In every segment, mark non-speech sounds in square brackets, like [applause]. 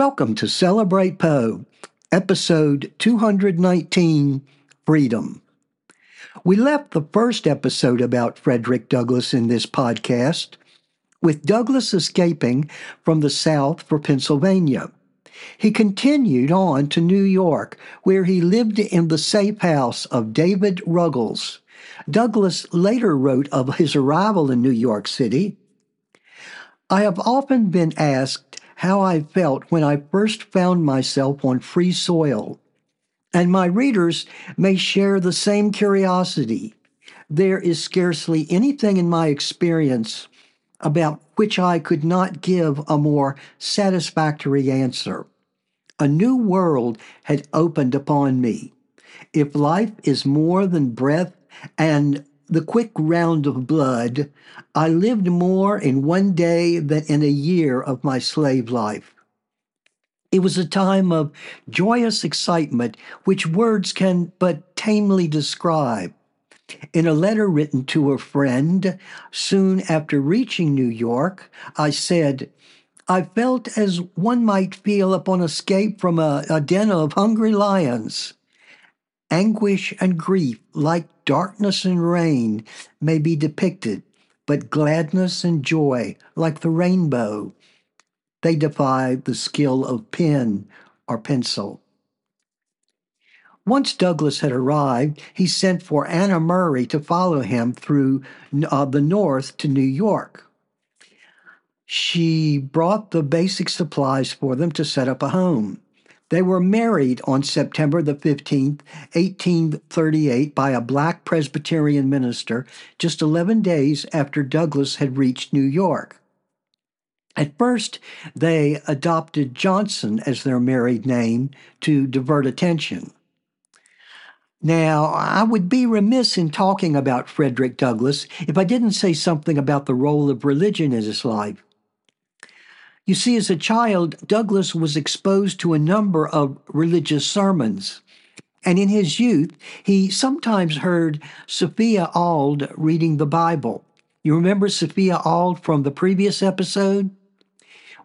Welcome to Celebrate Poe, episode 219 Freedom. We left the first episode about Frederick Douglass in this podcast with Douglass escaping from the South for Pennsylvania. He continued on to New York, where he lived in the safe house of David Ruggles. Douglass later wrote of his arrival in New York City. I have often been asked how I felt when I first found myself on free soil. And my readers may share the same curiosity. There is scarcely anything in my experience about which I could not give a more satisfactory answer. A new world had opened upon me. If life is more than breath and the quick round of blood, I lived more in one day than in a year of my slave life. It was a time of joyous excitement which words can but tamely describe. In a letter written to a friend soon after reaching New York, I said, I felt as one might feel upon escape from a, a den of hungry lions. Anguish and grief, like darkness and rain, may be depicted, but gladness and joy, like the rainbow, they defy the skill of pen or pencil. Once Douglass had arrived, he sent for Anna Murray to follow him through uh, the north to New York. She brought the basic supplies for them to set up a home. They were married on September the 15th, 1838, by a black Presbyterian minister just 11 days after Douglass had reached New York. At first, they adopted Johnson as their married name to divert attention. Now, I would be remiss in talking about Frederick Douglass if I didn't say something about the role of religion in his life. You see, as a child, Douglass was exposed to a number of religious sermons. And in his youth, he sometimes heard Sophia Auld reading the Bible. You remember Sophia Auld from the previous episode?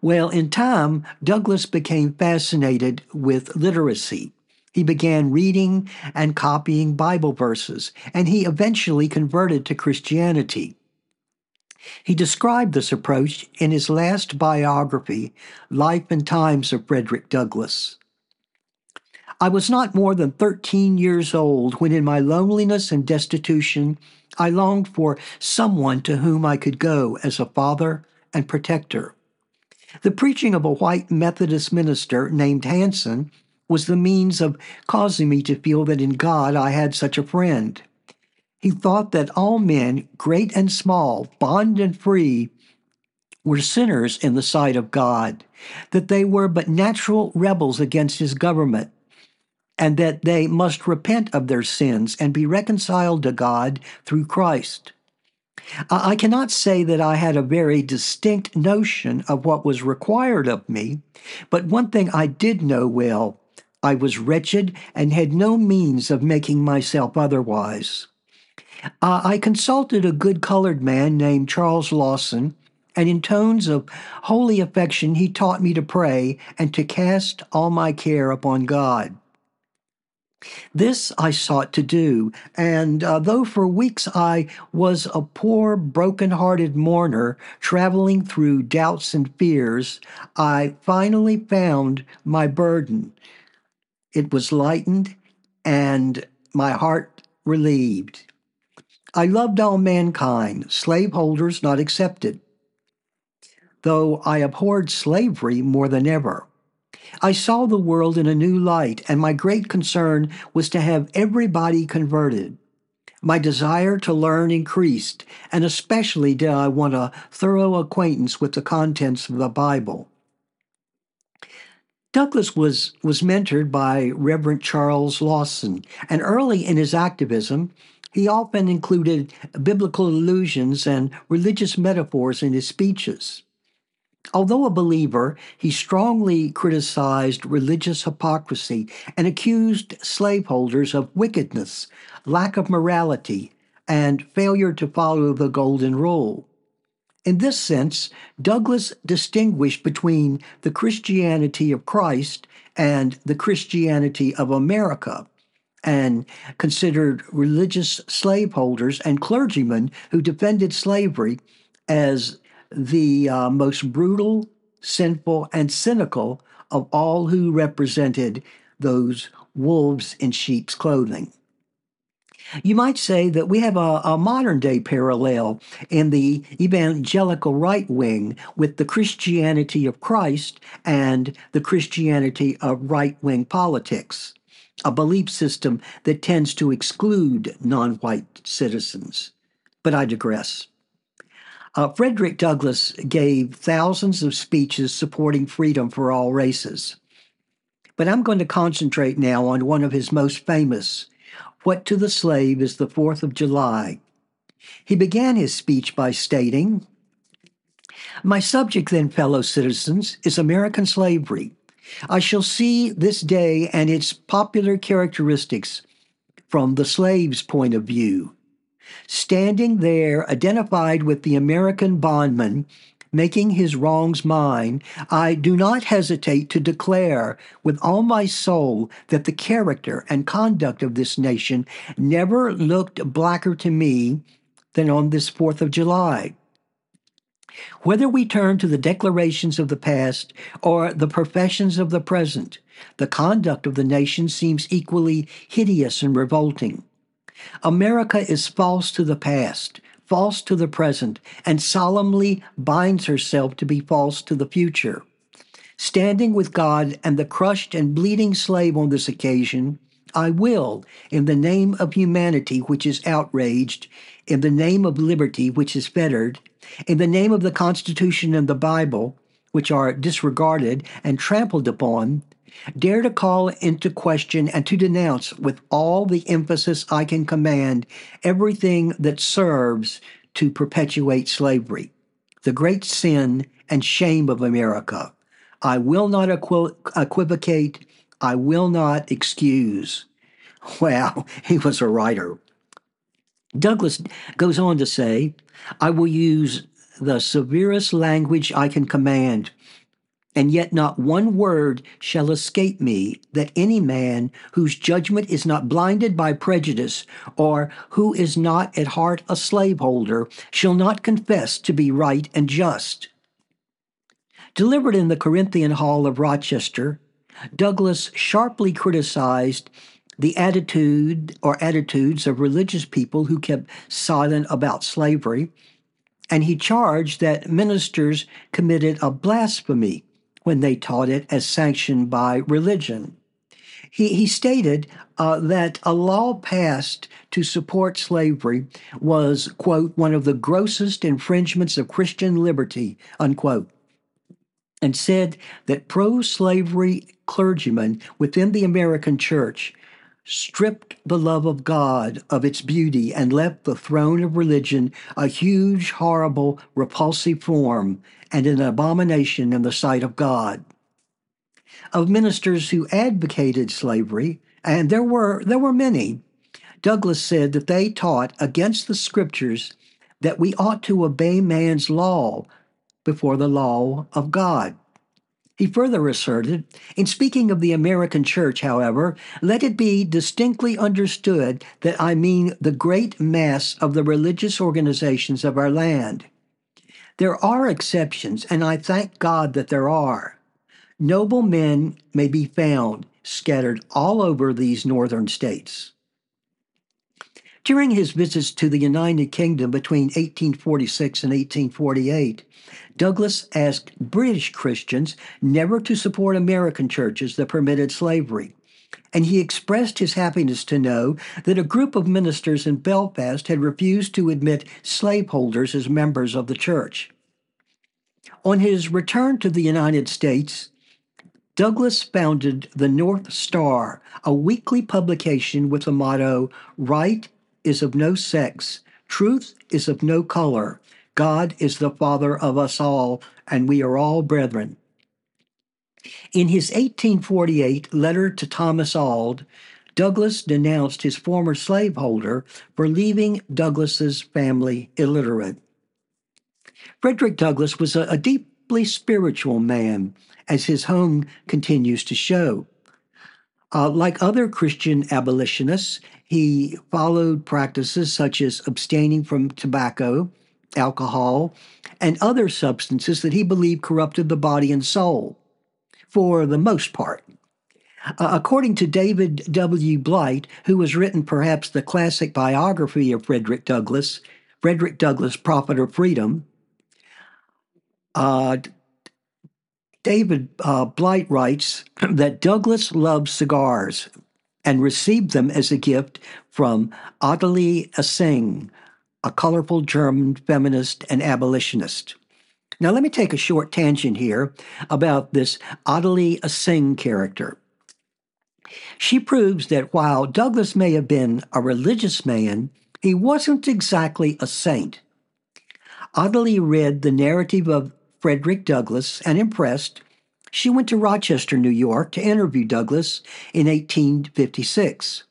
Well, in time, Douglass became fascinated with literacy. He began reading and copying Bible verses, and he eventually converted to Christianity. He described this approach in his last biography, Life and Times of Frederick Douglass. I was not more than 13 years old when, in my loneliness and destitution, I longed for someone to whom I could go as a father and protector. The preaching of a white Methodist minister named Hanson was the means of causing me to feel that in God I had such a friend. He thought that all men, great and small, bond and free, were sinners in the sight of God, that they were but natural rebels against his government, and that they must repent of their sins and be reconciled to God through Christ. I cannot say that I had a very distinct notion of what was required of me, but one thing I did know well I was wretched and had no means of making myself otherwise. Uh, I consulted a good colored man named Charles Lawson, and in tones of holy affection, he taught me to pray and to cast all my care upon God. This I sought to do, and uh, though for weeks I was a poor, broken hearted mourner traveling through doubts and fears, I finally found my burden. It was lightened and my heart relieved. I loved all mankind, slaveholders not excepted, though I abhorred slavery more than ever. I saw the world in a new light, and my great concern was to have everybody converted. My desire to learn increased, and especially did I want a thorough acquaintance with the contents of the Bible. Douglass was, was mentored by Reverend Charles Lawson, and early in his activism, he often included biblical allusions and religious metaphors in his speeches. Although a believer, he strongly criticized religious hypocrisy and accused slaveholders of wickedness, lack of morality, and failure to follow the Golden Rule. In this sense, Douglass distinguished between the Christianity of Christ and the Christianity of America and considered religious slaveholders and clergymen who defended slavery as the uh, most brutal, sinful, and cynical of all who represented those wolves in sheep's clothing. You might say that we have a, a, modern day parallel in the evangelical right wing with the Christianity of Christ and the Christianity of right wing politics, a belief system that tends to exclude non white citizens. But I digress. Uh, Frederick Douglass gave thousands of speeches supporting freedom for all races. But I'm going to concentrate now on one of his most famous What to the Slave is the Fourth of July. He began his speech by stating, My subject, then, fellow citizens, is American slavery. I shall see this day and its popular characteristics from the slave's point of view. Standing there, identified with the American bondman, making his wrongs mine, I do not hesitate to declare with all my soul that the character and conduct of this nation never looked blacker to me than on this 4th of July. Whether we turn to the declarations of the past or the professions of the present, the conduct of the nation seems equally hideous and revolting. America is false to the past, false to the present, and solemnly binds herself to be false to the future. Standing with God and the crushed and bleeding slave on this occasion, I will, in the name of humanity which is outraged, in the name of liberty which is fettered, in the name of the Constitution and the Bible, which are disregarded and trampled upon, dare to call into question and to denounce with all the emphasis I can command everything that serves to perpetuate slavery, the great sin and shame of America. I will not equivocate, I will not excuse. [laughs] Wow, he was a writer. Douglass goes on to say, I will use the severest language I can command and yet not one word shall escape me that any man whose judgment is not blinded by prejudice, or who is not at heart a slaveholder, shall not confess to be right and just. Delivered in the Corinthian Hall of Rochester, Douglass sharply criticized the attitude or attitudes of religious people who kept silent about slavery, and he charged that ministers committed a blasphemy when they taught it as sanctioned by religion. He, he stated uh, that a law passed to support slavery was, quote, one of the grossest infringements of Christian liberty, unquote, and said that pro slavery clergymen within the American church stripped the love of God of its beauty and left the throne of religion a huge, horrible, repulsive form and an abomination in the sight of God. Of ministers who advocated slavery, and there were there were many, Douglass said that they taught against the scriptures that we ought to obey man's law before the law of God. He further asserted, in speaking of the American church, however, let it be distinctly understood that I mean the great mass of the religious organizations of our land. There are exceptions, and I thank God that there are. Noble men may be found scattered all over these northern states. During his visits to the United Kingdom between 1846 and 1848, Douglass asked British Christians never to support American churches that permitted slavery. And he expressed his happiness to know that a group of ministers in Belfast had refused to admit slaveholders as members of the church. On his return to the United States, Douglass founded the North Star, a weekly publication with the motto Right is of no sex, truth is of no color, God is the Father of us all, and we are all brethren. In his 1848 letter to Thomas Auld, Douglass denounced his former slaveholder for leaving Douglass's family illiterate. Frederick Douglass was a, a deeply spiritual man, as his home continues to show. Uh, like other Christian abolitionists, he followed practices such as abstaining from tobacco, alcohol, and other substances that he believed corrupted the body and soul, for the most part. Uh, according to David W. Blight, who has written perhaps the classic biography of Frederick Douglass, Frederick Douglass, Prophet of Freedom, uh, David uh, Blight writes [clears throat] that Douglass loved cigars and received them as a gift from Adele Assing, a colorful German feminist and abolitionist. Now, let me take a short tangent here about this Adele Assing character. She proves that while Douglass may have been a religious man, he wasn't exactly a saint. Adele read the narrative of Frederick Douglass and impressed, she went to Rochester, New York to interview Douglass in 1856.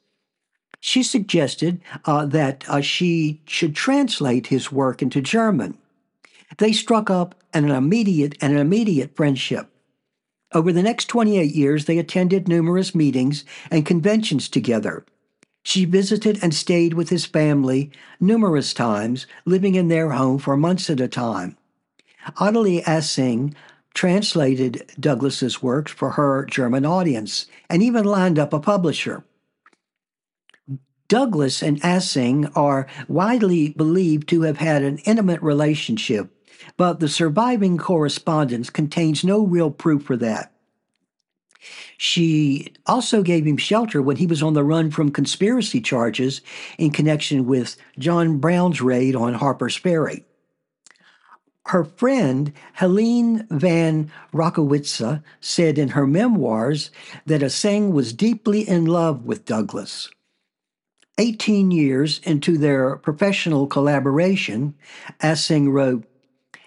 She suggested uh, that uh, she should translate his work into German. They struck up an immediate and an immediate friendship. Over the next 28 years, they attended numerous meetings and conventions together. She visited and stayed with his family numerous times, living in their home for months at a time. Adele Assing translated Douglass's works for her German audience and even lined up a publisher. Douglass and Assing are widely believed to have had an intimate relationship, but the surviving correspondence contains no real proof for that. She also gave him shelter when he was on the run from conspiracy charges in connection with John Brown's raid on Harper's Ferry. Her friend, Helene van Racowitza, said in her memoirs that Assing was deeply in love with Douglass. 18 years into their professional collaboration, Assing wrote,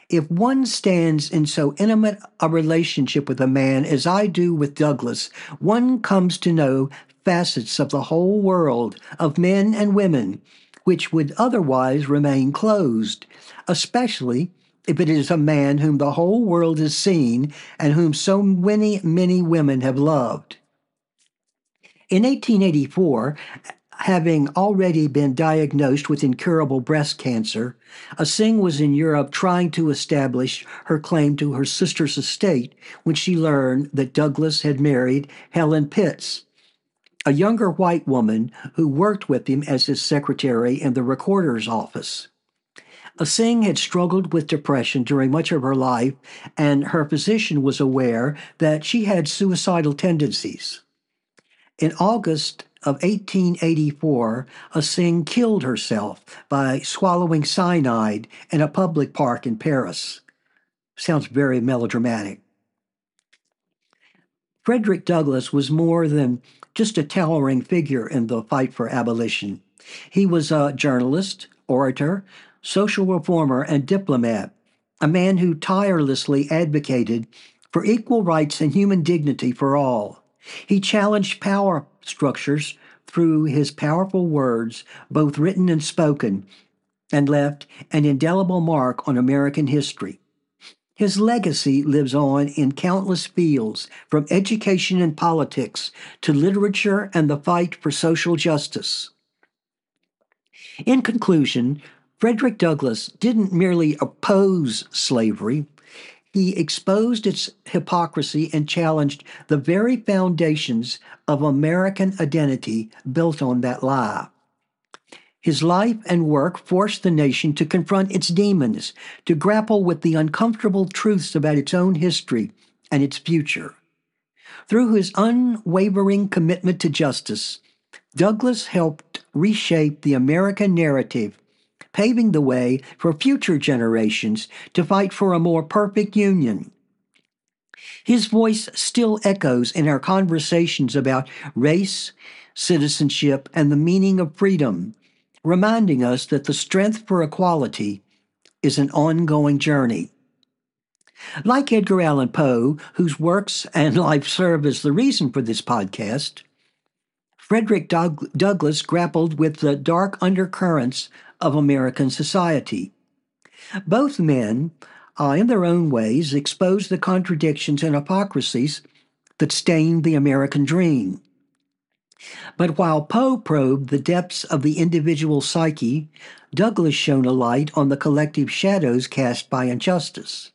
If one stands in so intimate a relationship with a man as I do with Douglass, one comes to know facets of the whole world, of men and women, which would otherwise remain closed, especially if it is a man whom the whole world has seen and whom so many, many women have loved. In 1884, having already been diagnosed with incurable breast cancer, Assing was in Europe trying to establish her claim to her sister's estate when she learned that Douglass had married Helen Pitts, a younger white woman who worked with him as his secretary in the recorder's office. Assing had struggled with depression during much of her life, and her physician was aware that she had suicidal tendencies. In August of 1884, Assing killed herself by swallowing cyanide in a public park in Paris. Sounds very melodramatic. Frederick Douglass was more than just a towering figure in the fight for abolition. He was a journalist, orator, social reformer, and diplomat, a man who tirelessly advocated for equal rights and human dignity for all. He challenged power structures through his powerful words, both written and spoken, and left an indelible mark on American history. His legacy lives on in countless fields, from education and politics to literature and the fight for social justice. In conclusion, Frederick Douglass didn't merely oppose slavery, he exposed its hypocrisy and challenged the very foundations of American identity built on that lie. His life and work forced the nation to confront its demons, to grapple with the uncomfortable truths about its own history and its future. Through his unwavering commitment to justice, Douglass helped reshape the American narrative paving the way for future generations to fight for a more perfect union. His voice still echoes in our conversations about race, citizenship, and the meaning of freedom, reminding us that the strength for equality is an ongoing journey. Like Edgar Allan Poe, whose works and [laughs] life serve as the reason for this podcast, Frederick Doug- Douglass grappled with the dark undercurrents of American society. Both men, uh, in their own ways, exposed the contradictions and hypocrisies that stain the American dream. But while Poe probed the depths of the individual psyche, Douglass shone a light on the collective shadows cast by injustice.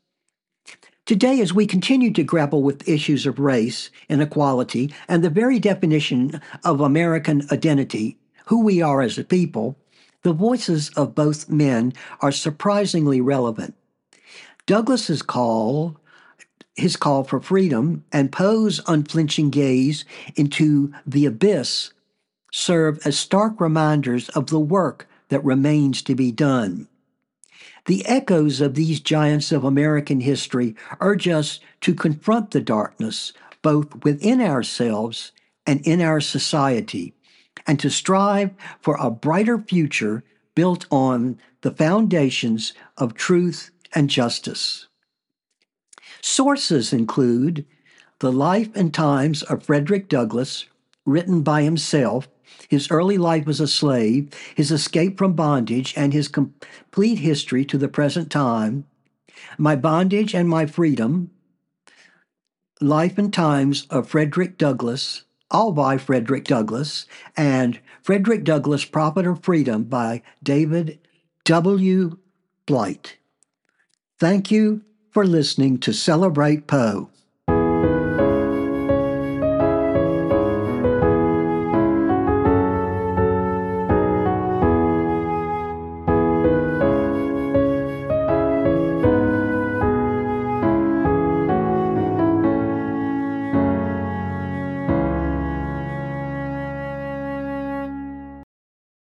Today, as we continue to grapple with issues of race, inequality, and the very definition of American identity, who we are as a people, the voices of both men are surprisingly relevant. Douglass's call, his call for freedom, and Poe's unflinching gaze into the abyss serve as stark reminders of the work that remains to be done. The echoes of these giants of American history urge us to confront the darkness both within ourselves and in our society, and to strive for a brighter future built on the foundations of truth and justice. Sources include The Life and Times of Frederick Douglass, written by himself, his early life as a slave, his escape from bondage, and his complete history to the present time, My Bondage and My Freedom, Life and Times of Frederick Douglass, all by Frederick Douglass, and Frederick Douglass, Prophet of Freedom by David W. Blight. Thank you for listening to Celebrate Poe.